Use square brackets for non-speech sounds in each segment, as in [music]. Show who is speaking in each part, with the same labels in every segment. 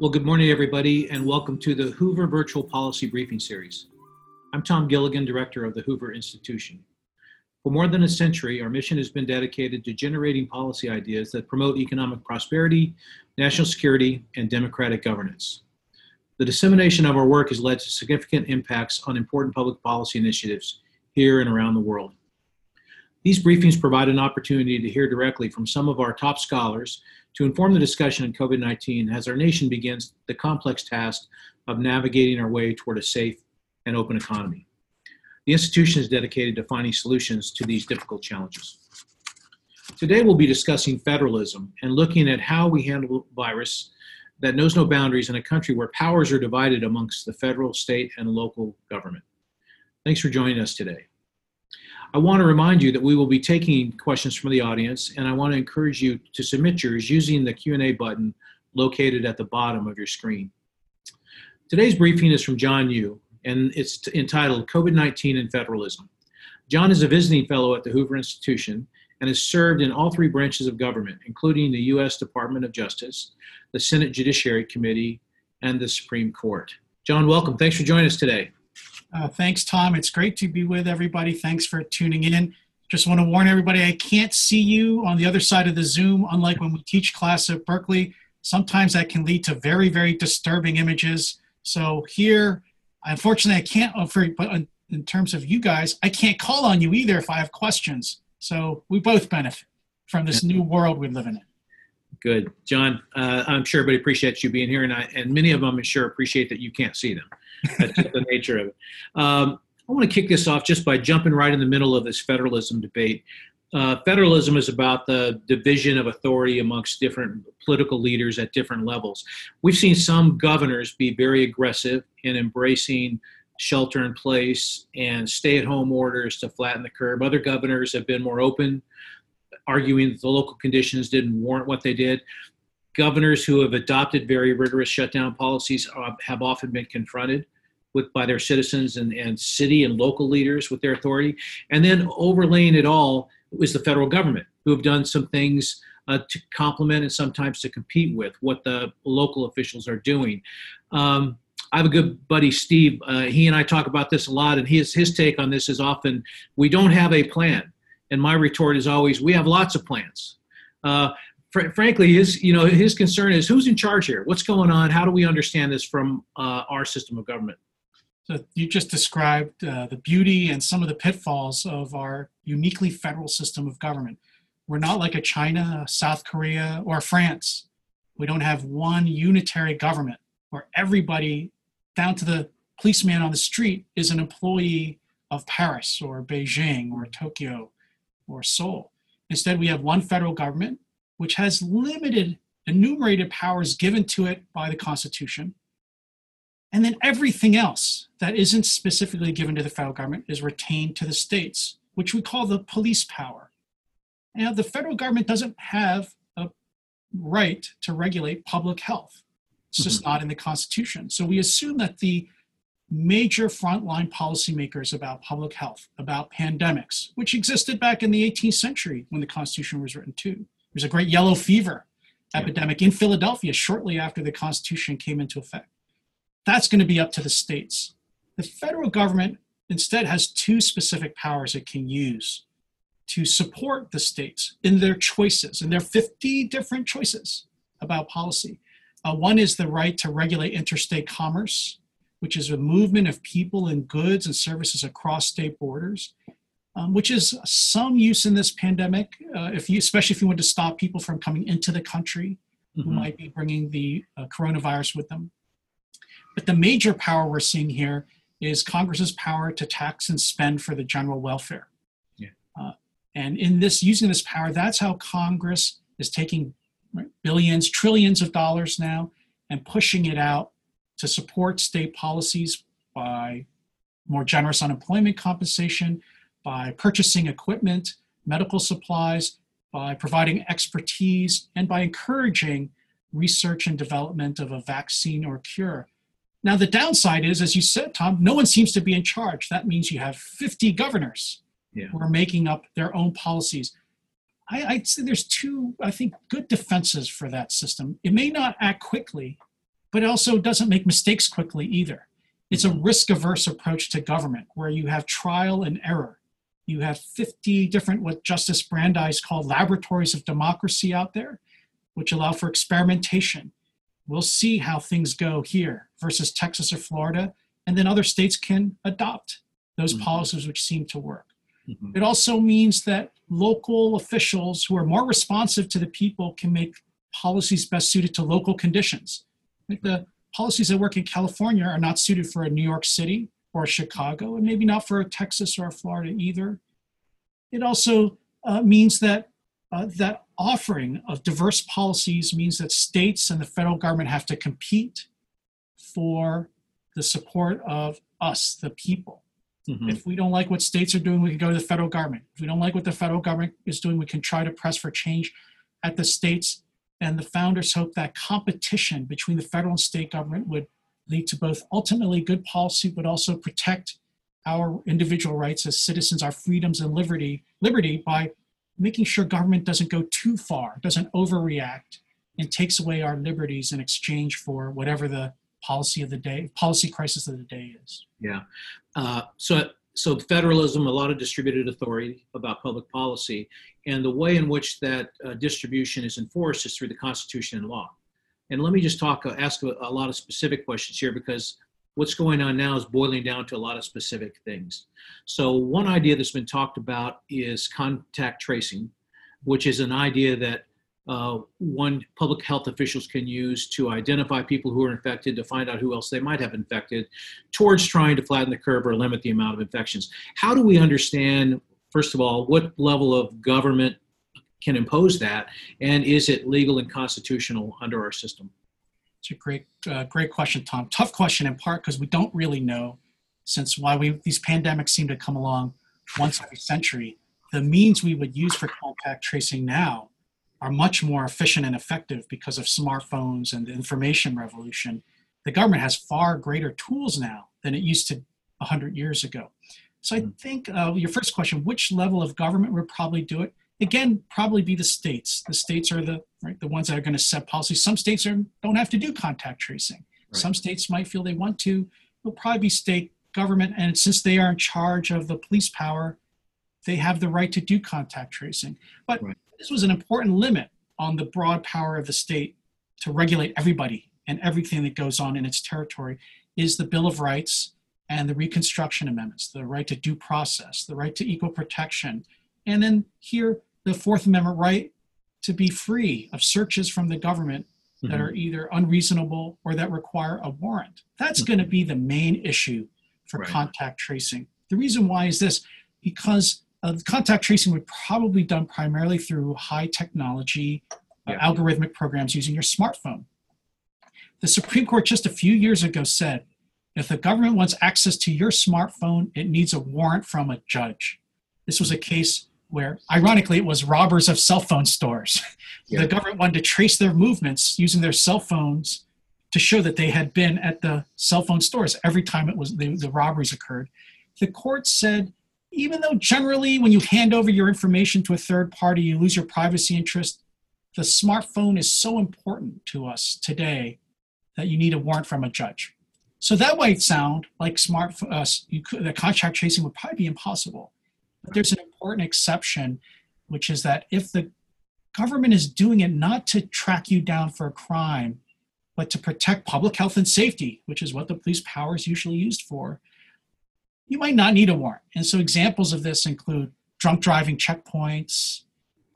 Speaker 1: Well, good morning, everybody, and welcome to the Hoover Virtual Policy Briefing Series. I'm Tom Gilligan, Director of the Hoover Institution. For more than a century, our mission has been dedicated to generating policy ideas that promote economic prosperity, national security, and democratic governance. The dissemination of our work has led to significant impacts on important public policy initiatives here and around the world. These briefings provide an opportunity to hear directly from some of our top scholars to inform the discussion on COVID 19 as our nation begins the complex task of navigating our way toward a safe and open economy. The institution is dedicated to finding solutions to these difficult challenges. Today, we'll be discussing federalism and looking at how we handle a virus that knows no boundaries in a country where powers are divided amongst the federal, state, and local government. Thanks for joining us today. I want to remind you that we will be taking questions from the audience, and I want to encourage you to submit yours using the Q&A button located at the bottom of your screen. Today's briefing is from John Yoo, and it's entitled COVID-19 and Federalism. John is a visiting fellow at the Hoover Institution and has served in all three branches of government, including the U.S. Department of Justice, the Senate Judiciary Committee, and the Supreme Court. John, welcome. Thanks for joining us today.
Speaker 2: Uh, thanks, Tom. It's great to be with everybody. Thanks for tuning in. Just want to warn everybody I can't see you on the other side of the Zoom, unlike when we teach class at Berkeley. Sometimes that can lead to very, very disturbing images. So here, unfortunately, I can't offer, but in terms of you guys, I can't call on you either if I have questions. So we both benefit from this new world we live in.
Speaker 1: Good, John. Uh, I'm sure everybody appreciates you being here, and I, and many of them, I'm sure, appreciate that you can't see them. That's just the [laughs] nature of it. Um, I want to kick this off just by jumping right in the middle of this federalism debate. Uh, federalism is about the division of authority amongst different political leaders at different levels. We've seen some governors be very aggressive in embracing shelter in place and stay at home orders to flatten the curve. Other governors have been more open, arguing that the local conditions didn't warrant what they did governors who have adopted very rigorous shutdown policies have often been confronted with by their citizens and, and city and local leaders with their authority. And then overlaying it all is the federal government, who have done some things uh, to complement and sometimes to compete with what the local officials are doing. Um, I have a good buddy, Steve. Uh, he and I talk about this a lot, and his his take on this is often we don't have a plan. And my retort is always we have lots of plans. Uh, fr- frankly, his you know his concern is who's in charge here, what's going on, how do we understand this from uh, our system of government.
Speaker 2: So you just described uh, the beauty and some of the pitfalls of our uniquely federal system of government. We're not like a China, South Korea, or France. We don't have one unitary government where everybody, down to the policeman on the street, is an employee of Paris or Beijing or Tokyo or Seoul. Instead, we have one federal government which has limited enumerated powers given to it by the Constitution. And then everything else that isn't specifically given to the federal government is retained to the states, which we call the police power. Now, the federal government doesn't have a right to regulate public health. It's just mm-hmm. not in the Constitution. So we assume that the major frontline policymakers about public health, about pandemics, which existed back in the 18th century when the Constitution was written too, there's a great yellow fever epidemic in Philadelphia shortly after the Constitution came into effect. That's going to be up to the states. The federal government instead has two specific powers it can use to support the states in their choices, and there are 50 different choices about policy. Uh, one is the right to regulate interstate commerce, which is a movement of people and goods and services across state borders um, which is some use in this pandemic, uh, if you, especially if you want to stop people from coming into the country mm-hmm. who might be bringing the uh, coronavirus with them. But the major power we're seeing here is Congress's power to tax and spend for the general welfare. Yeah. Uh, and in this, using this power, that's how Congress is taking billions, trillions of dollars now and pushing it out to support state policies by more generous unemployment compensation, by purchasing equipment, medical supplies, by providing expertise, and by encouraging research and development of a vaccine or cure. Now, the downside is, as you said, Tom, no one seems to be in charge. That means you have 50 governors yeah. who are making up their own policies. I, would say there's two, I think, good defenses for that system. It may not act quickly, but it also doesn't make mistakes quickly either. It's a risk averse approach to government where you have trial and error. You have 50 different, what Justice Brandeis called laboratories of democracy out there, which allow for experimentation. We'll see how things go here versus Texas or Florida, and then other states can adopt those
Speaker 1: Mhm.
Speaker 2: policies which seem to work.
Speaker 1: Mhm.
Speaker 2: It also means that local officials who are more responsive to the people can make policies best suited to local conditions. Like the policies that work in California are not suited for a New York City or Chicago, and maybe not for a Texas or a Florida either. It also uh, means that uh, that offering of diverse policies means that states and the federal government have to compete for the support of us, the people.
Speaker 1: Mhm.
Speaker 2: If we don't like what states are doing, we can go to the federal government. If we don't like what the federal government is doing, we can try to press for change at the states. And the founders hoped that competition between the federal and state government would lead to both ultimately good policy, but also protect our individual rights as citizens, our freedoms and liberty, liberty by making sure government doesn't go too far, doesn't overreact, and takes away our liberties in exchange for whatever the policy of the day, policy crisis of the day is.
Speaker 1: Yeah. Uh, so, so federalism, a lot of distributed authority about public policy, and the way in which that uh, distribution is enforced is through the Constitution and law. And let me just talk, uh, ask a, a lot of specific questions here because what's going on now is boiling down to a lot of specific things. So, one idea that's been talked about is contact tracing, which is an idea that uh, one public health officials can use to identify people who are infected to find out who else they might have infected towards trying to flatten the curve or limit the amount of infections. How do we understand, first of all, what level of government can impose that, and is it legal and constitutional under our system?
Speaker 2: It's a great, uh, great question, Tom. Tough question in part because we don't really know, since why we these pandemics seem to come along once every century. The means we would use for contact tracing now are much more efficient and effective because of smartphones and the information revolution. The government has far greater tools now than it used to 100 years ago. So I
Speaker 1: Mm.
Speaker 2: think uh, your first question, which level of government would probably do it? Again, probably be the states. The states are the right the ones that are going to set policy. Some states are, don't have to do contact tracing.
Speaker 1: Right.
Speaker 2: Some states might feel they want to. It'll probably be state government, and since they are in charge of the police power, they have the right to do contact tracing. But
Speaker 1: Right.
Speaker 2: This was an important limit on the broad power of the state to regulate everybody and everything that goes on in its territory is the Bill of Rights and the Reconstruction Amendments, the right to due process, the right to equal protection, and then here the Fourth Amendment right to be free of searches from the government that
Speaker 1: Mhm.
Speaker 2: are either unreasonable or that require a warrant. That's going to be the main issue for
Speaker 1: Right.
Speaker 2: contact tracing. The reason why is this because uh, contact tracing would probably be done primarily through high technology uh, algorithmic programs using your smartphone. The Supreme Court just a few years ago said if the government wants access to your smartphone, it needs a warrant from a judge. This was a case where, ironically, it was robbers of cell phone stores. [laughs]
Speaker 1: Yeah.
Speaker 2: The government wanted to trace their movements using their cell phones to show that they had been at the cell phone stores every time it was the, the robberies occurred. The court said, even though generally when you hand over your information to a third party, you lose your privacy interest, the smartphone is so important to us today that you need a warrant from a judge. So that might sound like smart uh, you could, the contract tracing would probably be impossible. But there's an important exception, which is that if the government is doing it not to track you down for a crime, but to protect public health and safety, which is what the police power is usually used for, you might not need a warrant. And so examples of this include drunk driving checkpoints,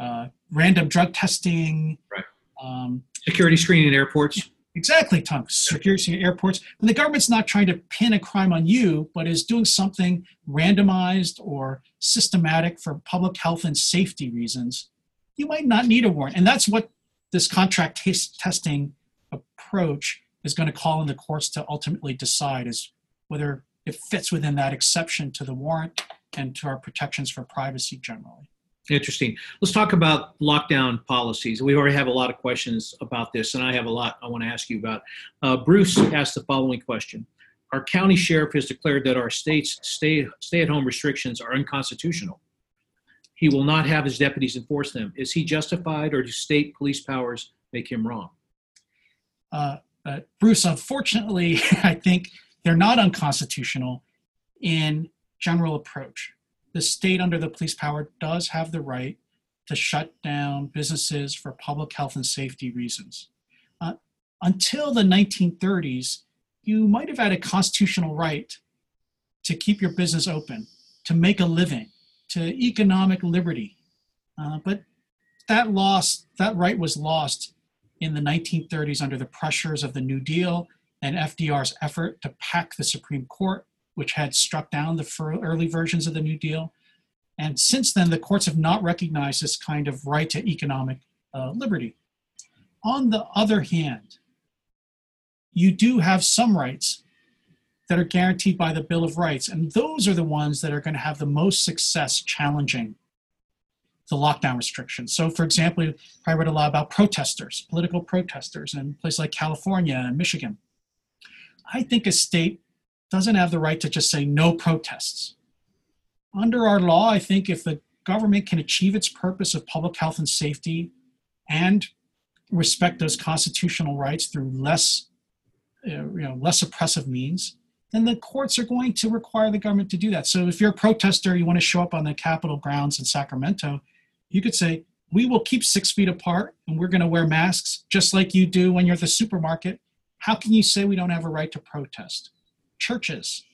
Speaker 2: uh, random drug testing.
Speaker 1: Right.
Speaker 2: Um,
Speaker 1: Security screening in airports.
Speaker 2: Exactly, Tom. Security screening in airports. When the government's not trying to pin a crime on you, but is doing something randomized or systematic for public health and safety reasons, you might not need a warrant. And that's what this contract tes- testing approach is going to call in the courts to ultimately decide is whether it fits within that exception to the warrant and to our protections for privacy generally.
Speaker 1: Interesting. Let's talk about lockdown policies. We already have a lot of questions about this, and I have a lot I want to ask you about. Uh, Bruce asked the following question Our county sheriff has declared that our state's stay, stay at home restrictions are unconstitutional. He will not have his deputies enforce them. Is he justified, or do state police powers make him wrong?
Speaker 2: Uh, Uh, Bruce, unfortunately, [laughs] I think they're not unconstitutional in general approach. The state, under the police power, does have the right to shut down businesses for public health and safety reasons. Uh, until the 1930s, you might have had a constitutional right to keep your business open, to make a living, to economic liberty. Uh, but that loss, that right was lost in the 1930s under the pressures of the New Deal and FDR's effort to pack the Supreme Court, which had struck down the early versions of the New Deal. And since then, the courts have not recognized this kind of right to economic uh, liberty. On the other hand, you do have some rights that are guaranteed by the Bill of Rights, and those are the ones that are going to have the most success challenging the lockdown restrictions. So, for example, I read a lot about protesters, political protesters in places like California and Michigan. I think a state doesn't have the right to just say no protests. Under our law, I think if the government can achieve its purpose of public health and safety and respect those constitutional rights through less, uh, you know, less oppressive means, then the courts are going to require the government to do that. So if you're a protester, you want to show up on the Capitol grounds in Sacramento, you could say, we will keep six feet apart and we're going to wear masks just like you do when you're at the supermarket. How can you say we don't have a right to protest? Churches,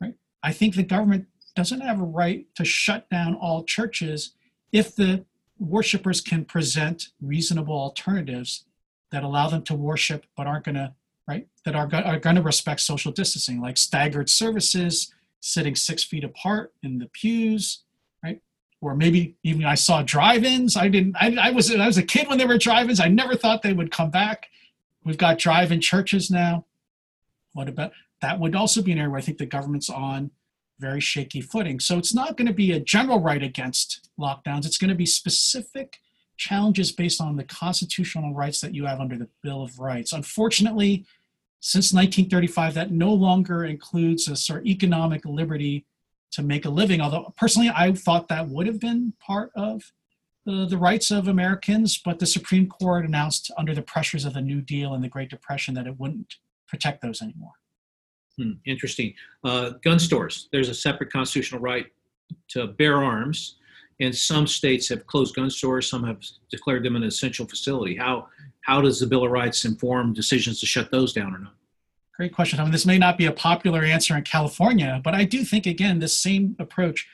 Speaker 2: right? I think the government doesn't have a right to shut down all churches if the worshipers can present reasonable alternatives that allow them to worship but aren't going to right that are, are going to respect social distancing like staggered services sitting six feet apart in the pews right or maybe even i saw drive-ins i didn't i, I was i was a kid when there were drive-ins i never thought they would come back we've got drive-in churches now what about that would also be an area where i think the government's on very shaky footing. So it's not going to be a general right against lockdowns. It's going to be specific challenges based on the constitutional rights that you have under the Bill of Rights. Unfortunately, since 1935, that no longer includes a sort of economic liberty to make a living. Although personally, I thought that would have been part of the, the rights of Americans, but the Supreme Court announced under the pressures of the New Deal and the Great Depression that it wouldn't protect those anymore.
Speaker 1: Hmm, interesting. Uh, gun stores. There's a separate constitutional right to bear arms, and some states have closed gun stores. Some have declared them an essential facility. How how does the Bill of Rights inform decisions to shut those down or not?
Speaker 2: Great question. I mean, this may not be a popular answer in California, but I do think again this same approach.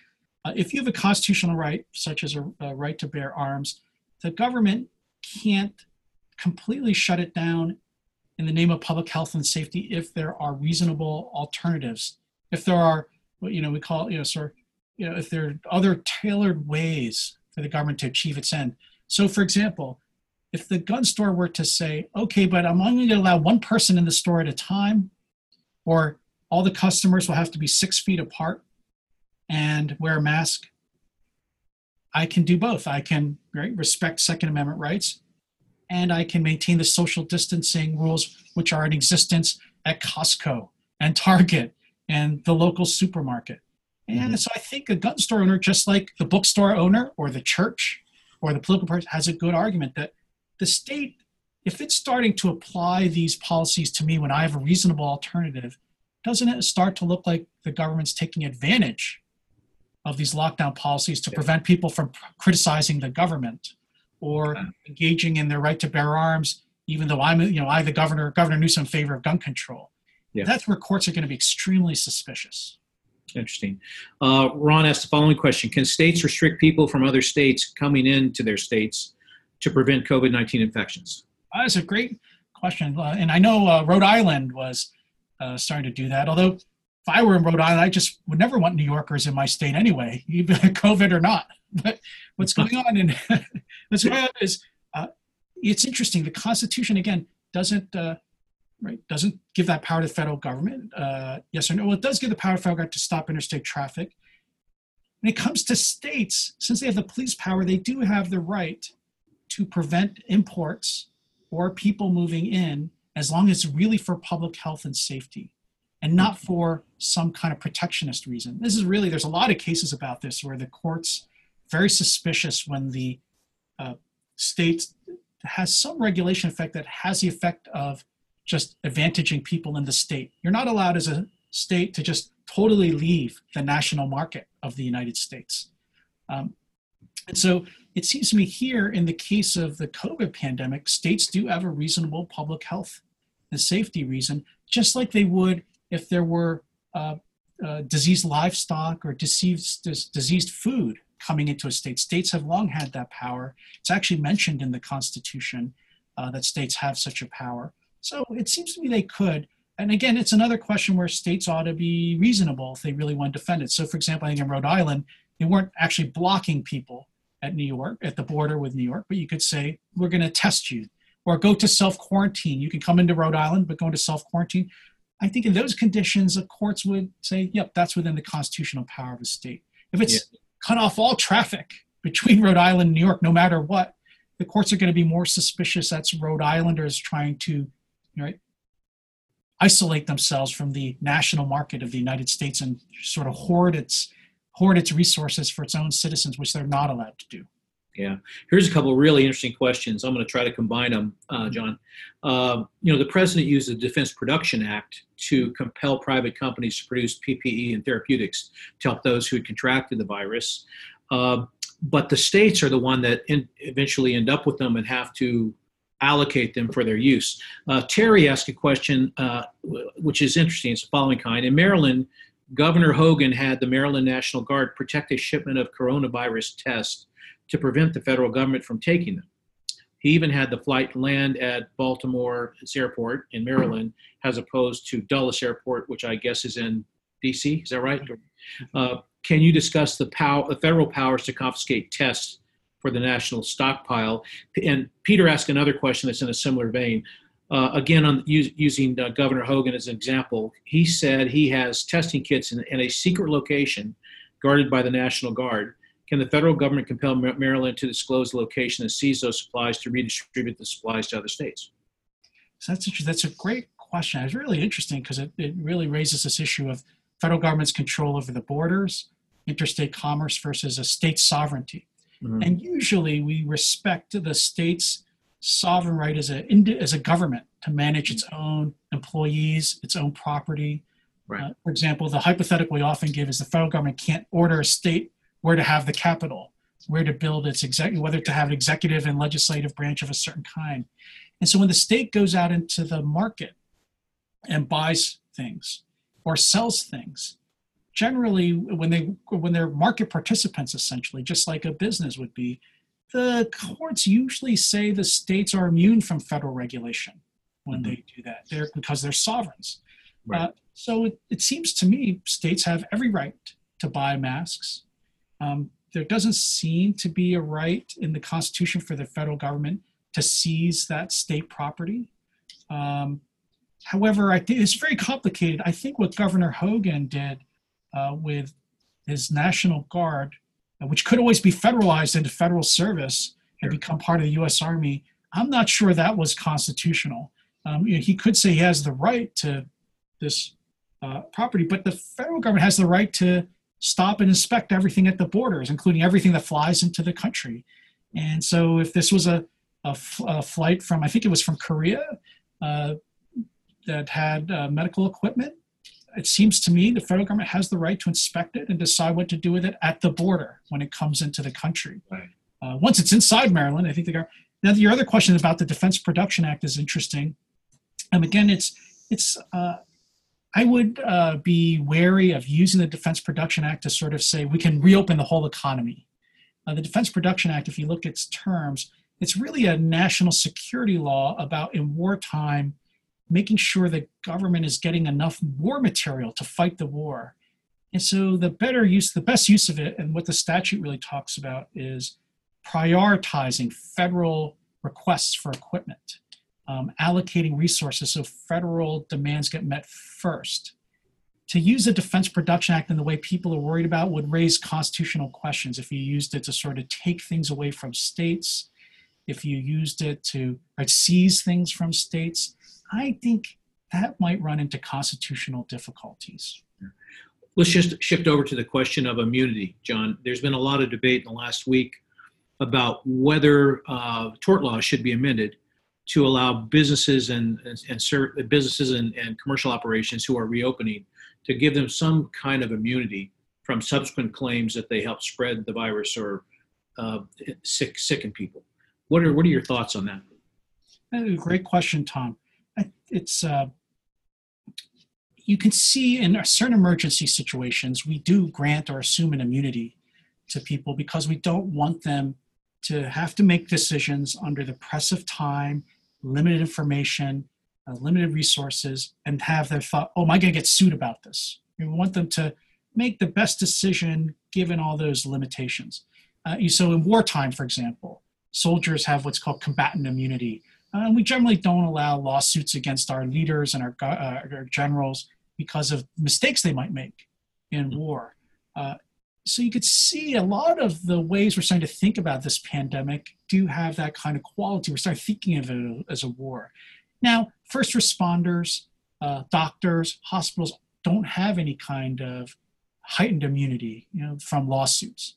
Speaker 2: Uh, if you have a constitutional right, such as a, a right to bear arms, the government can't completely shut it down in the name of public health and safety if there are reasonable alternatives. If there are you know we call you know sort you know if there are other tailored ways for the government to achieve its end. So, for example, if the gun store were to say, okay, but I'm only going to allow one person in the store at a time, or all the customers will have to be six feet apart and wear a mask, I can do both. I can right, respect Second Amendment rights and I can maintain the social distancing rules which are in existence at Costco and Target and the local supermarket. And mm-hmm. so I think a gun store owner, just like the bookstore owner or the church or the political party, has a good argument that the state, if it's starting to apply these policies to me when I have a reasonable alternative, doesn't it start to look like the government's taking advantage of these lockdown policies to prevent people from criticizing the government? or engaging in their right to bear arms, even though I'm, you know, I, the governor, Governor Newsom, in favor of gun control. Yeah. That's where courts are going to be extremely suspicious.
Speaker 1: Interesting. Uh, Ron asked the following question Can states restrict people from other states coming into their states to prevent COVID 19 infections?
Speaker 2: Uh, that's a great question. Uh, and I know uh, Rhode Island was uh, starting to do that, although if I were in Rhode Island, I just would never want New Yorkers in my state anyway, [laughs] even COVID or not. But what's going on in [laughs] what's going on is uh, it's interesting. The Constitution again doesn't uh, right doesn't give that power to the federal government. Uh, yes or no? Well, it does give the power to federal government to stop interstate traffic. When it comes to states, since they have the police power, they do have the right to prevent imports or people moving in as long as it's really for public health and safety and not for some kind of protectionist reason. This is really, there's a lot of cases about this where the courts very suspicious when the uh, state has some regulation effect that has the effect of just advantaging people in the state. You're not allowed as a state to just totally leave the national market of the United States. Um, and so it seems to me here, in the case of the COVID pandemic, states do have a reasonable public health and safety reason, just like they would if there were uh, uh, diseased livestock or diseased, diseased food coming into a state. States have long had that power. It's actually mentioned in the Constitution uh, that states have such a power. So it seems to me they could. And again, it's another question where states ought to be reasonable if they really want to defend it. So, for example, I think in Rhode Island, they weren't actually blocking people at New York, at the border with New York, but you could say, we're going to test you or go to self quarantine. You can come into Rhode Island, but go into self quarantine. I think in those conditions, the courts would say, yep, that's within the constitutional power of a state. If it's yeah. cut off all traffic between [laughs] Rhode Island and New York, no matter what, the courts are going to be more suspicious that's Rhode Islanders trying to isolate themselves from the national market of the United States and sort of hoard its hoard its resources for its own citizens, which they're not allowed to do.
Speaker 1: Yeah. Here's a couple of really interesting questions. I'm going to try to combine them, uh, John. Uh, you know, the president used the Defense Production Act to compel private companies to produce PPE and therapeutics to help those who had contracted the virus. Uh, but the states are the one that in, eventually end up with them and have to allocate them for their use. Uh, Terry asked a question uh, which is interesting. It's the following kind. In Maryland, Governor Hogan had the Maryland National Guard protect a shipment of coronavirus tests to prevent the federal government from taking them. He even had the flight land at Baltimore's airport in Maryland, as opposed to Dulles Airport, which I guess is in D.C. Is that right? Uh, can you discuss the, pow- the federal powers to confiscate tests for the national stockpile? And Peter asked another question that's in a similar vein. Uh, again, on using uh, Governor Hogan as an example, he said he has testing kits in, in a secret location guarded by the National Guard can the federal government compel Maryland to disclose the location and seize those supplies to redistribute the supplies to other states?
Speaker 2: So that's a, that's a great question. It's really interesting because it, it really raises this issue of federal government's control over the borders, interstate commerce versus a state sovereignty. Mm-hmm. And usually we respect the state's sovereign right as a, as a government to manage its own employees, its own property. Right. Uh, for example, the hypothetical we often give is the federal government can't order a state where to have the capital, where to build its executive, whether to have an executive and legislative branch of a certain kind. And so when the state goes out into the market and buys things or sells things, generally when they when they're market participants essentially, just like a business would be, the courts usually say the states are immune from federal regulation when mm-hmm. they do that. They're because they're sovereigns. Right. Uh, so it, it seems to me states have every right to buy masks um, there doesn't seem to be a right in the Constitution for the federal government to seize that state property. Um, however, I think it's very complicated. I think what Governor Hogan did uh, with his National Guard, uh, which could always be federalized into federal service and sure. become part of the U.S. Army, I'm not sure that was constitutional. Um, you know, he could say he has the right to this uh, property, but the federal government has the right to stop and inspect everything at the borders, including everything that flies into the country. And so, if this was a, a, flight from, I think it was from Korea, uh, that had uh, medical equipment, it seems to me the federal government has the right to inspect it and decide what to do with it at the border when it comes into the country. Right. Uh, once it's inside Maryland, I think the government. Now, your other question about the Defense Production Act is interesting. And again, it's it's uh, I would uh, be wary of using the Defense Production Act to sort of say we can reopen the whole economy. Uh, the Defense Production Act, if you look at its terms, it's really a national security law about in wartime making sure that government is getting enough war material to fight the war. And so the better use, the best use of it, and what the statute really talks about is prioritizing federal requests for equipment um, allocating resources so federal demands get met first. To use the Defense Production Act in the way people are worried about would raise constitutional questions if you used it to sort of take things away from states, if you used it to seize things from states. I think that might run into constitutional difficulties.
Speaker 1: Let's just shift over to the question of immunity, John. There's been a lot of debate in the last week about whether uh, tort law should be amended to allow businesses and and, and businesses and, and commercial operations who are reopening to give them some kind of immunity from subsequent claims that they helped spread the virus or uh, sick sicken people. What are what are your thoughts on that?
Speaker 2: Great question, Tom. It's uh, you can see in certain emergency situations we do grant or assume an immunity to people because we don't want them to have to make decisions under the press of time, limited information, uh, limited resources, and have their thought, "Oh, am I going to get sued about this?" We want them to make the best decision given all those limitations. Uh, so in wartime, for example, soldiers have what's called combatant immunity. Uh, we generally don't allow lawsuits against our leaders and our, uh, our generals because of mistakes they might make in mm-hmm. war. Uh, so you could see a lot of the ways we're starting to think about this pandemic do have that kind of quality. We start thinking of it as a war. Now, first responders, uh, doctors, hospitals don't have any kind of heightened immunity you know, from lawsuits.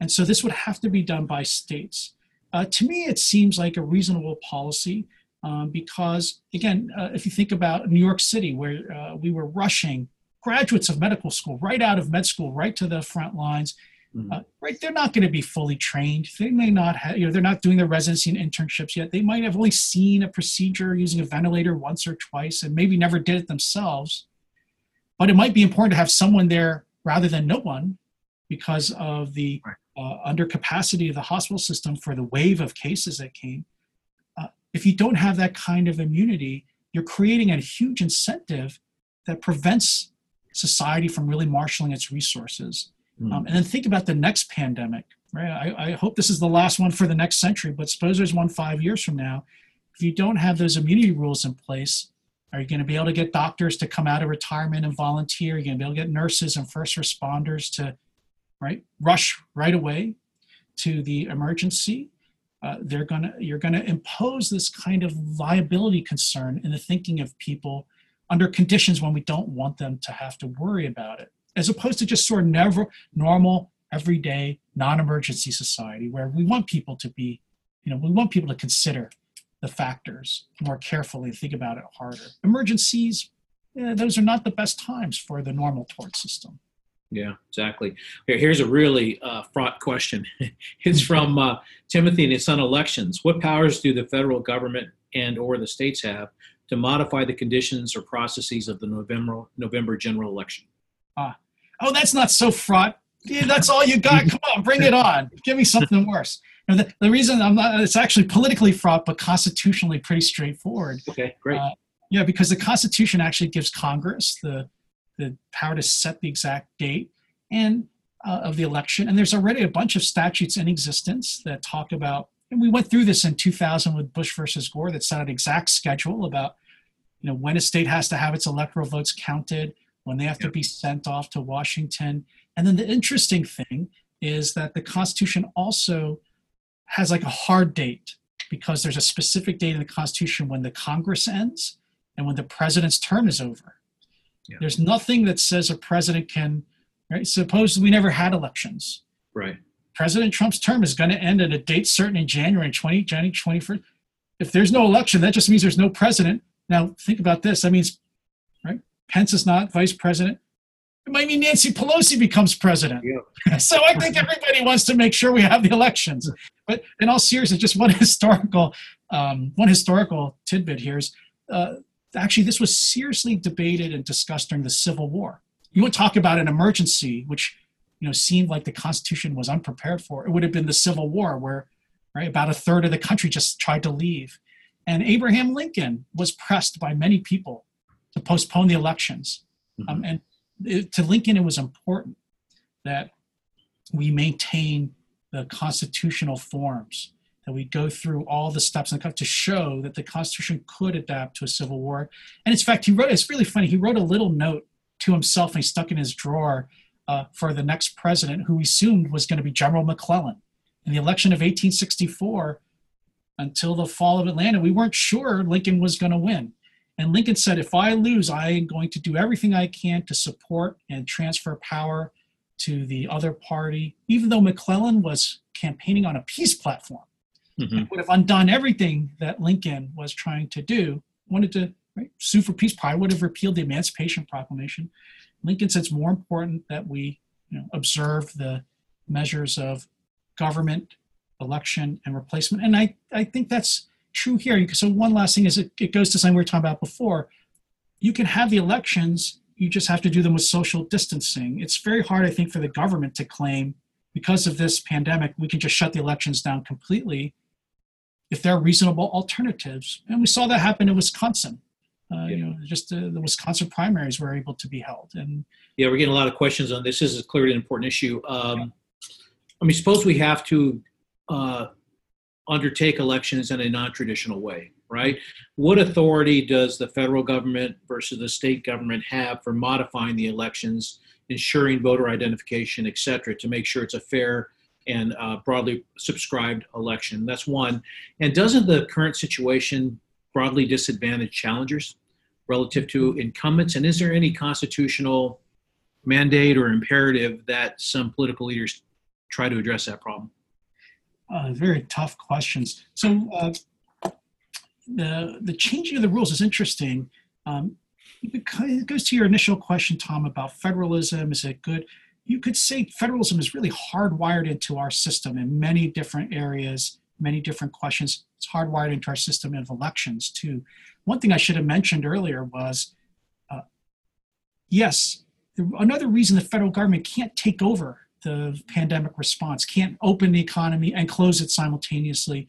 Speaker 2: And so this would have to be done by states. Uh, to me, it seems like a reasonable policy um, because, again, uh, if you think about New York City, where uh, we were rushing graduates of medical school right out of med school, right to the front lines, mm-hmm. right, they're not going to be fully trained. They may not have, you know, they're not doing their residency and internships yet. They might have only seen a procedure using a ventilator once or twice and maybe never did it themselves. But it might be important to have someone there rather than no one because of the uh, under capacity of the hospital system for the wave of cases that came. Uh, if you don't have that kind of immunity, you're creating a huge incentive that prevents society from really marshaling its resources. Mm. Um, and then think about the next pandemic, right? I, I hope this is the last one for the next century, but suppose there's one five years from now. If you don't have those immunity rules in place, are you going to be able to get doctors to come out of retirement and volunteer? Are you going to be able to get nurses and first responders to right rush right away to the emergency? Uh, they're going to you're going to impose this kind of liability concern in the thinking of people under conditions when we don't want them to have to worry about it, as opposed to just sort of never normal, everyday, non-emergency society where we want people to be, you know, we want people to consider the factors more carefully, think about it harder. Emergencies, yeah, those are not the best times for the normal tort system.
Speaker 1: Yeah, exactly. here's a really uh, fraught question. [laughs] it's from uh, Timothy and it's on elections. What powers do the federal government and or the states have to modify the conditions or processes of the November November general election?
Speaker 2: Ah, oh, that's not so fraught. Yeah, that's all you got. Come on, bring it on. Give me something worse. The, the reason I'm not, it's actually politically fraught, but constitutionally pretty straightforward.
Speaker 1: Okay, great. Uh,
Speaker 2: yeah, because the Constitution actually gives Congress the, the power to set the exact date and uh, of the election. And there's already a bunch of statutes in existence that talk about, and we went through this in 2000 with Bush versus Gore that set an exact schedule about, you know, when a state has to have its electoral votes counted, when they have yep. to be sent off to Washington. And then the interesting thing is that the Constitution also has like a hard date because there's a specific date in the Constitution when the Congress ends and when the president's term is over. Yeah. There's nothing that says a president can, right? Suppose we never had elections.
Speaker 1: Right.
Speaker 2: President Trump's term is going to end at a date certain in January 20, January 21st. If there's no election, that just means there's no president. Now, think about this. That means? Pence is not vice president. It might mean Nancy Pelosi becomes president. Yeah. [laughs] so I think everybody wants to make sure we have the elections. But in all seriousness, just one [laughs] historical um, one historical tidbit here is uh, actually this was seriously debated and discussed during the Civil War. You would talk about an emergency, which you know seemed like the Constitution was unprepared for. It would have been the Civil War, where right about a third of the country just tried to leave, and Abraham Lincoln was pressed by many people to postpone the elections. Mm-hmm. Um, and it, to Lincoln, it was important that we maintain the constitutional forms, that we go through all the steps in the to show that the Constitution could adapt to a civil war. And in fact, he wrote, it's really funny, he wrote a little note to himself and he stuck in his drawer uh, for the next president, who he assumed was going to be General McClellan. In the election of 1864, until the fall of Atlanta, we weren't sure Lincoln was going to win. And Lincoln said, if I lose, I am going to do everything I can to support and transfer power to the other party, even though McClellan was campaigning on a peace platform.
Speaker 1: Mhm.
Speaker 2: would have undone everything that Lincoln was trying to do. Wanted to right, sue for peace, probably would have repealed the Emancipation Proclamation. Lincoln said it's more important that we you know, observe the measures of government, election, and replacement. And I, I think that's true here. So one last thing is it, it goes to something we were talking about before. You can have the elections, you just have to do them with social distancing. It's very hard, I think, for the government to claim because of this pandemic, we can just shut the elections down completely if there are reasonable alternatives. And we saw that happen in Wisconsin. Uh, You know, just uh, the Wisconsin primaries were able to be held, and
Speaker 1: Yeah, we're getting a lot of questions on this. This is clearly an important issue. Um, I mean, suppose we have to uh, undertake elections in a non-traditional way, right? What authority does the federal government versus the state government have for modifying the elections, ensuring voter identification, et cetera, to make sure it's a fair and uh, broadly subscribed election? That's one. And doesn't the current situation broadly disadvantage challengers relative to incumbents? And is there any constitutional mandate or imperative that some political leaders try to address that problem?
Speaker 2: Uh, very tough questions. So uh, the the changing of the rules is interesting. Um, because it goes to your initial question, Tom, about federalism. Is it good? You could say federalism is really hardwired into our system in many different areas, many different questions. It's hardwired into our system of elections too. One thing I should have mentioned earlier was, uh, yes, another reason the federal government can't take over the pandemic response, can't open the economy and close it simultaneously,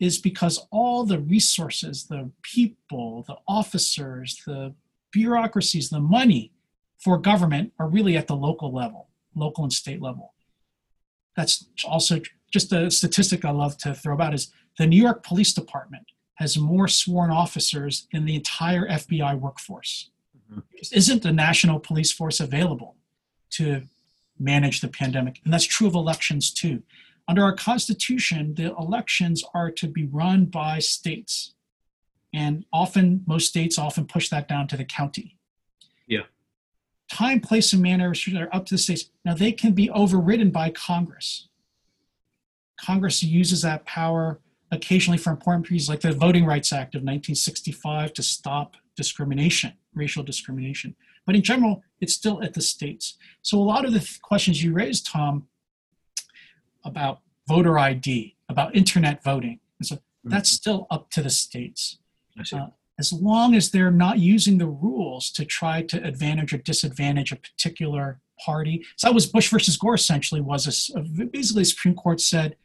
Speaker 2: is because all the resources, the people, the officers, the bureaucracies, the money for government are really at the local level, local and state level. That's also just a statistic I love to throw about is the New York Police Department has more sworn officers than the entire FBI workforce.
Speaker 1: Mhm.
Speaker 2: There isn't the national police force available to manage the pandemic. And that's true of elections too. Under our Constitution, the elections are to be run by states. And often, most states often push that down to the county.
Speaker 1: Yeah.
Speaker 2: Time, place, and manner are up to the states. Now, they can be overridden by Congress. Congress uses that power occasionally for important pieces like the Voting Rights Act of 1965 to stop discrimination, racial discrimination. But in general, it's still at the states. So a lot of the th- questions you raised, Tom, about voter ID, about internet voting, and so that's still up to the states. Uh, As long as they're not using the rules to try to advantage or disadvantage a particular party. So that was Bush versus Gore essentially was a basically the Supreme Court said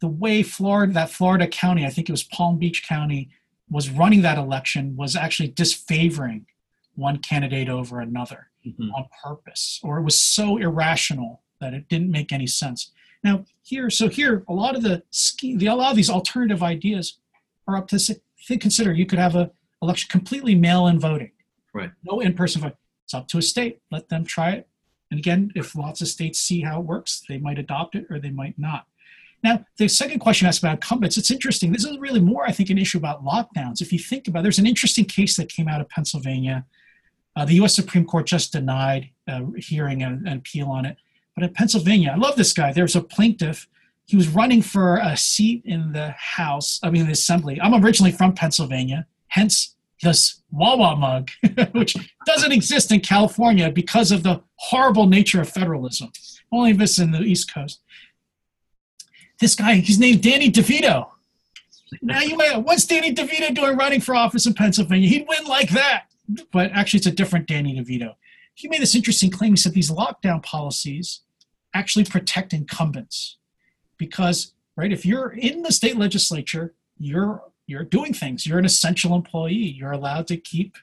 Speaker 2: the way Florida, that Florida county, I think it was Palm Beach County, was running that election was actually disfavoring one candidate over another
Speaker 1: Mhm.
Speaker 2: on purpose, or it was so irrational that it didn't make any sense. Now here, so here, a lot of the ski, the a lot of these alternative ideas are up to. Consider you could have a election completely mail-in voting,
Speaker 1: Right.
Speaker 2: No in-person vote. It's up to a state. Let them try it. And again, if lots of states see how it works, they might adopt it or they might not. Now, the second question asked about incumbents, it's interesting. This is really more, I think, an issue about lockdowns. If you think about it, there's an interesting case that came out of Pennsylvania. Uh, the US Supreme Court just denied uh, hearing an, an appeal on it. But in Pennsylvania, I love this guy. There's a plaintiff. He was running for a seat in the House, I mean, the Assembly. I'm originally from Pennsylvania, hence this Wawa mug, [laughs] which doesn't exist in California because of the horrible nature of federalism. Only this in the East Coast. This guy, he's named Danny DeVito. Now you wait, what's Danny DeVito doing running for office in Pennsylvania? He'd win like that. But actually, it's a different Danny DeVito. He made this interesting claim. He said these lockdown policies actually protect incumbents because, right, if you're in the state legislature, you're you're doing things. You're an essential employee. You're allowed to keep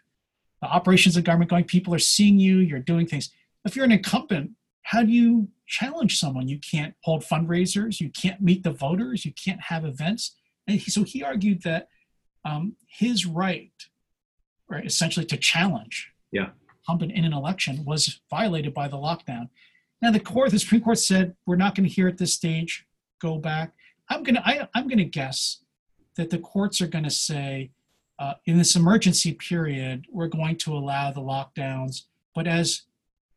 Speaker 2: the operations of government going. People are seeing you. You're doing things. If you're an incumbent, how do you challenge someone? You can't hold fundraisers. You can't meet the voters. You can't have events. And he, so he argued that um, his right, right, essentially to challenge
Speaker 1: Yeah.
Speaker 2: incumbent in an election was violated by the lockdown. Now the court, the Supreme Court said we're not going to hear at this stage. Go back. I'm gonna. I, I'm gonna guess that the courts are going to say uh, in this emergency period we're going to allow the lockdowns, but as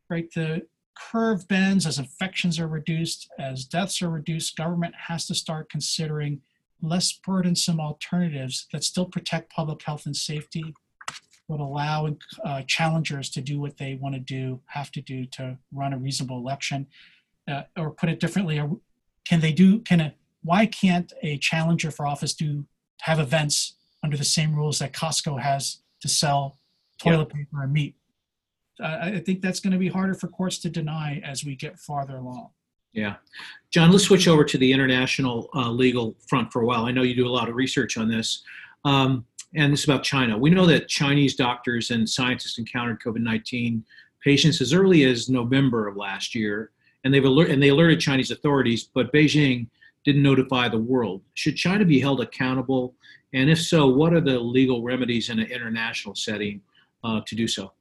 Speaker 2: right the curve bends, as infections are reduced, as deaths are reduced, government has to start considering less burdensome alternatives that still protect public health and safety, would allow uh, challengers to do what they want to do, have to do to run a reasonable election. Uh, or put it differently, can they do, can a, why can't a challenger for office do, have events under the same rules that Costco has to sell toilet yeah. paper and meat? Uh, I think that's going to be harder for courts to deny as we get farther along.
Speaker 1: Yeah. John, let's switch over to the international uh, legal front for a while. I know you do a lot of research on this. Um, and this is about China. We know that Chinese doctors and scientists encountered COVID 19 patients as early as November of last year, and, they've alert- and they alerted Chinese authorities, but Beijing didn't notify the world. Should China be held accountable? And if so, what are the legal remedies in an international setting uh, to do so?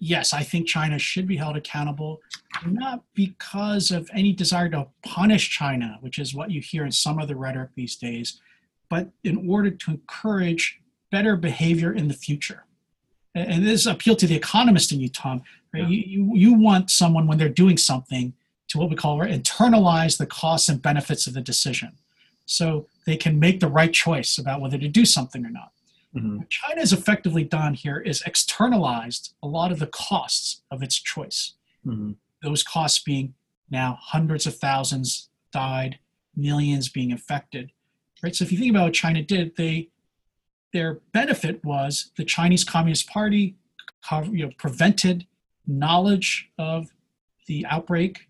Speaker 2: yes, I think China should be held accountable, not because of any desire to punish China, which is what you hear in some of the rhetoric these days, but in order to encourage better behavior in the future. And this appeal to the economist in you, Tom. Right? Yeah. You, you, you want someone when they're doing something to what we call internalize the costs and benefits of the decision. So they can make the right choice about whether to do something or not. Mm-hmm. What China has effectively done here is externalized a lot of the costs of its choice. Mm-hmm. Those costs being now hundreds of thousands died, millions being infected. Right. So if you think about what China did, they their benefit was the Chinese Communist Party you know, prevented knowledge of the outbreak,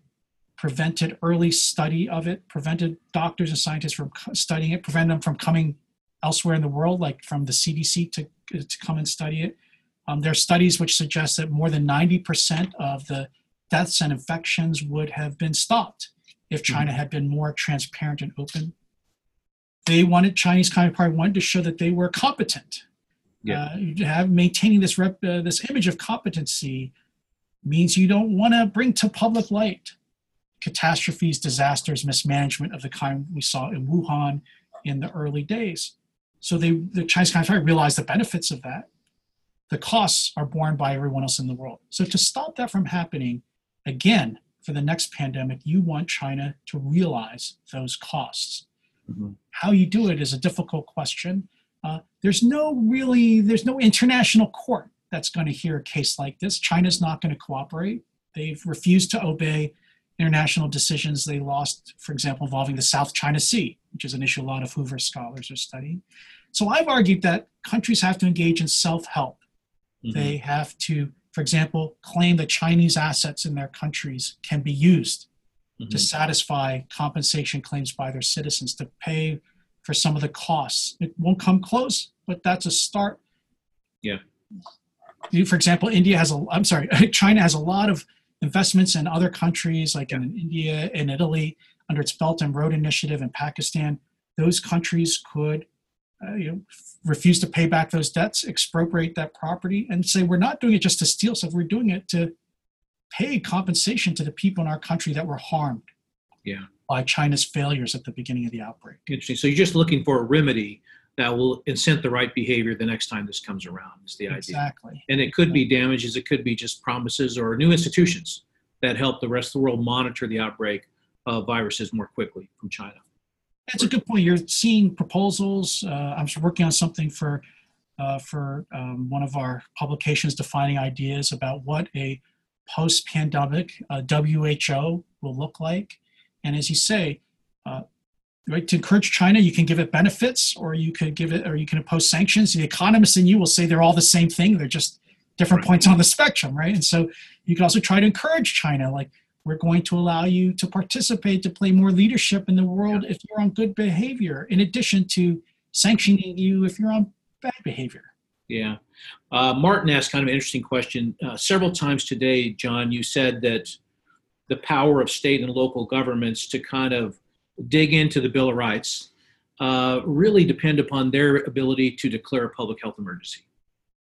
Speaker 2: prevented early study of it, prevented doctors and scientists from studying it, prevented them from coming elsewhere in the world, like from the CDC to, to come and study it. Um, there are studies which suggest that more than 90% of the deaths and infections would have been stopped if mm-hmm. China had been more transparent and open. They wanted Chinese Communist Party wanted to show that they were competent. Yeah. Uh, have maintaining this rep, uh, this image of competency means you don't want to bring to public light catastrophes, disasters, mismanagement of the kind we saw in Wuhan in the early days. So they, the Chinese Communist Party realized the benefits of that. The costs are borne by everyone else in the world. So to stop that from happening, again, for the next pandemic, you want China to realize those costs. Mm-hmm. How you do it is a difficult question. Uh, there's no really, there's no international court that's going to hear a case like this. China's not going to cooperate. They've refused to obey international decisions they lost, for example, involving the South China Sea, which is an issue a lot of Hoover scholars are studying. So I've argued that countries have to engage in self help. Mm-hmm. They have to, for example, claim that Chinese assets in their countries can be used mm-hmm. to satisfy compensation claims by their citizens, to pay for some of the costs. It won't come close, but that's a start.
Speaker 1: Yeah.
Speaker 2: For example, India has a, I'm sorry, [laughs] China has a lot of investments in other countries like yeah. in India and Italy under its Belt and Road Initiative in Pakistan. Those countries could uh, you know, refuse to pay back those debts, expropriate that property, and say we're not doing it just to steal stuff. We're doing it to pay compensation to the people in our country that were harmed.
Speaker 1: Yeah.
Speaker 2: By China's failures at the beginning of the outbreak.
Speaker 1: Interesting. So you're just looking for a remedy that will incent the right behavior the next time this comes around is the idea
Speaker 2: exactly
Speaker 1: and it could be damages it could be just promises or new institutions that help the rest of the world monitor the outbreak of viruses more quickly from china
Speaker 2: that's a good point you're seeing proposals uh, i'm working on something for uh, for um, one of our publications defining ideas about what a post-pandemic uh, who will look like. And as you say uh, right to encourage china you can give it benefits or you could give it or you can impose sanctions. The economists in you will say they're all the same thing. They're just different right. points on the spectrum right? And so you can also try to encourage china like we're going to allow you to participate to play more leadership in the world yeah. if you're on good behavior in addition to sanctioning you if you're on bad behavior
Speaker 1: yeah uh, martin asked kind of an interesting question uh, several times today john you said that the power of state and local governments to kind of dig into the Bill of Rights uh, really depend upon their ability to declare a public health emergency,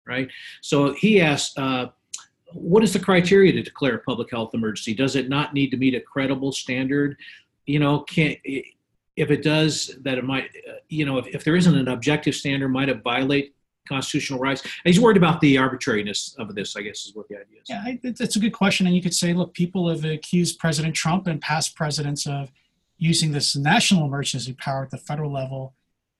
Speaker 1: right? So he asked, uh, what is the criteria to declare a public health emergency? Does it not need to meet a credible standard? You know, can if it does, that it might, uh, you know, if, if there isn't an objective standard, might it violate constitutional rights? And he's worried about the arbitrariness of this, I guess, is what the idea is.
Speaker 2: Yeah, that's a good question. And you could say, look, people have accused President Trump and past presidents of using this national emergency power at the federal level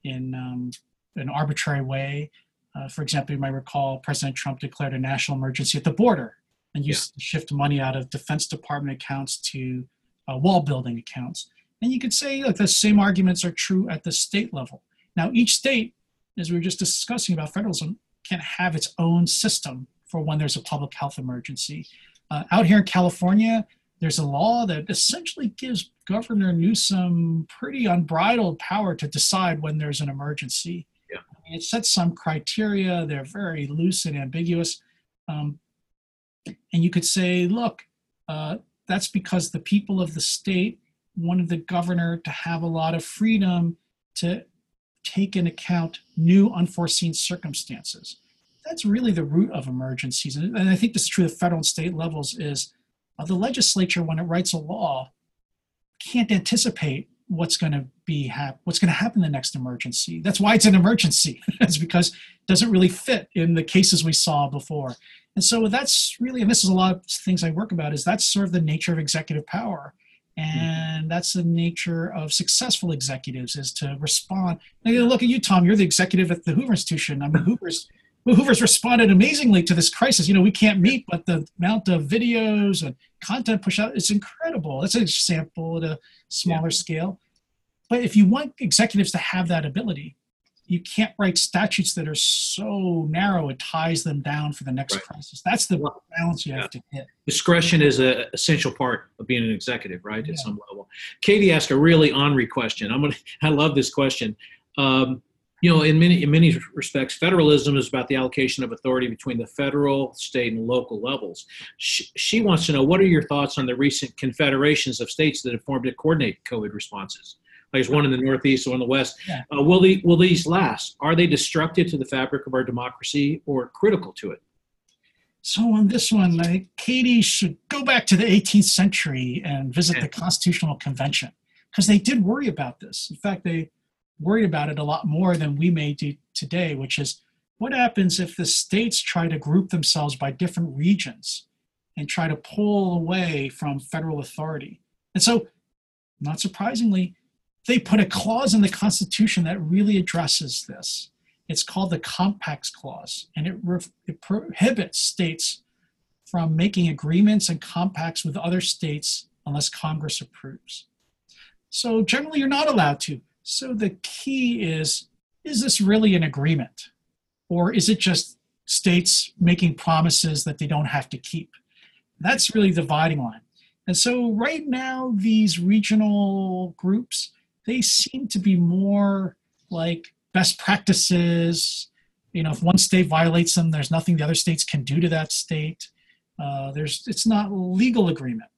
Speaker 2: in um, an arbitrary way. Uh, for example, you might recall President Trump declared a national emergency at the border and used to shift money out of Defense Department accounts to uh, wall building accounts. And you could say, look, the same arguments are true at the state level. Now, each state, as we were just discussing about federalism, can have its own system for when there's a public health emergency. Uh, out here in California, there's a law that essentially gives Governor Newsom pretty unbridled power to decide when there's an emergency.
Speaker 1: Yeah.
Speaker 2: It sets some criteria, they're very loose and ambiguous. Um, and you could say, look, uh, that's because the people of the state wanted the governor to have a lot of freedom to take into account new unforeseen circumstances. That's really the root of emergencies. And I think this is true at federal and state levels is uh, the legislature, when it writes a law, can't anticipate what's going to be hap- what's going to happen the next emergency. That's why it's an emergency. [laughs] it's because it doesn't really fit in the cases we saw before. And so that's really, and this is a lot of things I work about, is that's sort of the nature of executive power. Mm-hmm. And that's the nature of successful executives is to respond. Now, you look at you, Tom. You're the executive at the Hoover Institution. I mean, mm-hmm. Hoover's Hoover's responded amazingly to this crisis. You know, we can't meet, but the amount of videos and content push out it's incredible. That's a sample at a smaller yeah. scale. But if you want executives to have that ability, you can't write statutes that are so narrow it ties them down for the next right. crisis. That's the balance you yeah. have to hit.
Speaker 1: Discretion is an essential part of being an executive, right? Yeah. At some level. Katie asked a really ornery question. I'm gonna. [laughs] I love this question. Um, you know, in many in many respects, federalism is about the allocation of authority between the federal, state, and local levels. She, she wants to know what are your thoughts on the recent confederations of states that have formed to coordinate COVID responses. Like there's one in the Northeast, one in the West. Yeah. Uh, will, the, will these last? Are they destructive to the fabric of our democracy or critical to it?
Speaker 2: So on this one, I think Katie should go back to the 18th century and visit yeah. the Constitutional Convention because they did worry about this. In fact, they worried about it a lot more than we may do today, which is what happens if the states try to group themselves by different regions and try to pull away from federal authority? And so, not surprisingly, they put a clause in the Constitution that really addresses this. It's called the Compacts Clause, and it, re- it prohibits states from making agreements and compacts with other states unless Congress approves. So, generally, you're not allowed to. So the key is is this really an agreement? Or is it just states making promises that they don't have to keep? That's really the dividing line. And so right now, these regional groups, they seem to be more like best practices. You know, if one state violates them, there's nothing the other states can do to that state. Uh, there's it's not legal agreement.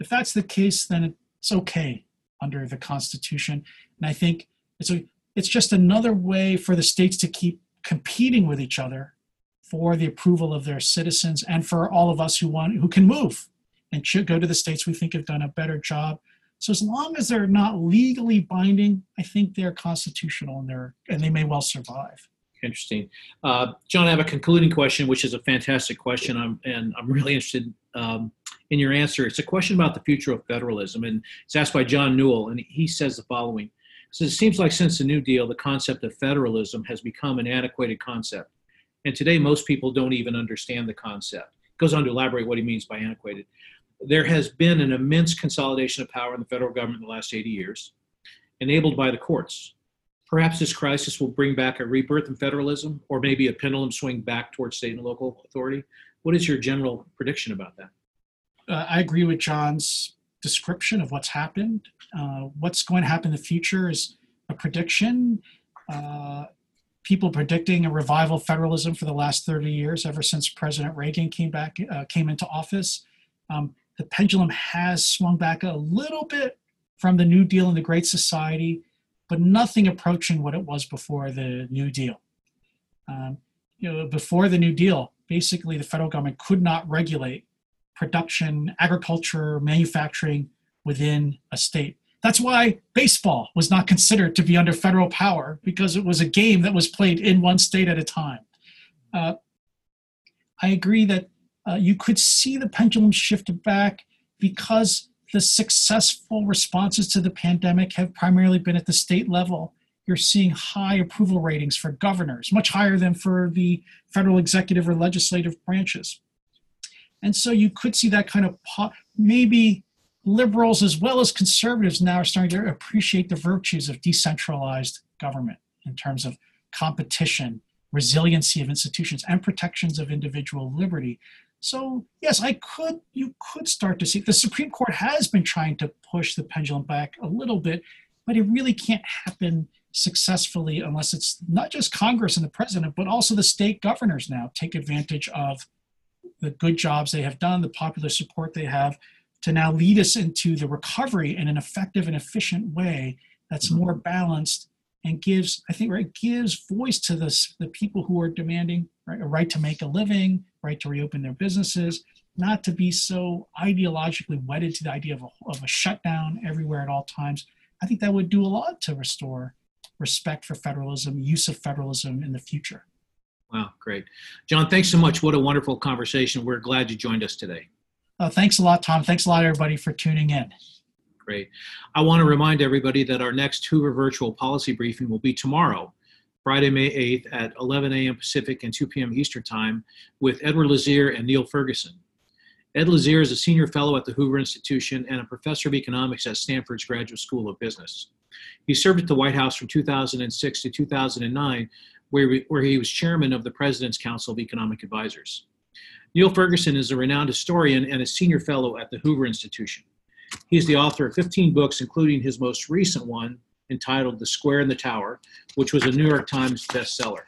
Speaker 2: If that's the case, then it's okay under the Constitution. And I think it's a it's just another way for the states to keep competing with each other for the approval of their citizens and for all of us who want who can move and should go to the states we think have done a better job. So as long as they're not legally binding, I think they're constitutional and they're and they may well survive.
Speaker 1: Interesting, uh, John. I have a concluding question, which is a fantastic question. I'm and I'm really interested um, in your answer. It's a question about the future of federalism, and it's asked by John Newell, and he says the following. So it seems like since the New Deal, the concept of federalism has become an antiquated concept. And today, most people don't even understand the concept. Goes on to elaborate what he means by antiquated. There has been an immense consolidation of power in the federal government in the last 80 years, enabled by the courts. Perhaps this crisis will bring back a rebirth in federalism, or maybe a pendulum swing back towards state and local authority. What is your general prediction about that?
Speaker 2: Uh, I agree with John's description of what's happened. Uh, what's going to happen in the future is a prediction. Uh, people predicting a revival of federalism for the last 30 years, ever since President Reagan came back, uh, came into office. Um, the pendulum has swung back a little bit from the New Deal and the Great Society, but nothing approaching what it was before the New Deal. Um, you know, before the New Deal, basically the federal government could not regulate production, agriculture, manufacturing within a state. That's why baseball was not considered to be under federal power because it was a game that was played in one state at a time. Uh, I agree that uh, you could see the pendulum shift back because the successful responses to the pandemic have primarily been at the state level. You're seeing high approval ratings for governors, much higher than for the federal executive or legislative branches. And so you could see that kind of po- maybe liberals as well as conservatives now are starting to appreciate the virtues of decentralized government in terms of competition, resiliency of institutions, and protections of individual liberty. So yes, I could you could start to see the Supreme Court has been trying to push the pendulum back a little bit, but it really can't happen successfully unless it's not just Congress and the president, but also the state governors now take advantage of the good jobs they have done, the popular support they have to now lead us into the recovery in an effective and efficient way that's mm-hmm. more balanced and gives, I think, right, gives voice to this, the people who are demanding right, a right to make a living, right to reopen their businesses, not to be so ideologically wedded to the idea of a, of a shutdown everywhere at all times. I think that would do a lot to restore respect for federalism, use of federalism in the future.
Speaker 1: Wow, great. John, thanks so much. What a wonderful conversation. We're glad you joined us today.
Speaker 2: Uh, thanks a lot, Tom. Thanks a lot, everybody, for tuning in.
Speaker 1: Great. I want to remind everybody that our next Hoover virtual policy briefing will be tomorrow, Friday, May 8th at 11 a.m. Pacific and 2 p.m. Eastern Time with Edward Lazear and Niall Ferguson. Ed Lazear is a senior fellow at the Hoover Institution and a professor of economics at Stanford's Graduate School of Business. He served at the White House from 2006 to 2009, where, where he was chairman of the President's Council of Economic Advisors. Niall Ferguson is a renowned historian and a senior fellow at the Hoover Institution. He is the author of 15 books, including his most recent one entitled The Square and the Tower, which was a New York Times bestseller.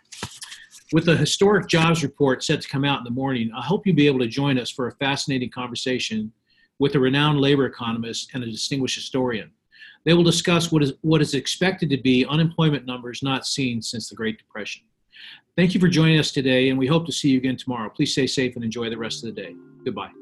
Speaker 1: With the historic jobs report set to come out in the morning, I hope you'll be able to join us for a fascinating conversation with a renowned labor economist and a distinguished historian. They will discuss what is, what is expected to be unemployment numbers not seen since the Great Depression. Thank you for joining us today, and we hope to see you again tomorrow. Please stay safe and enjoy the rest of the day. Goodbye.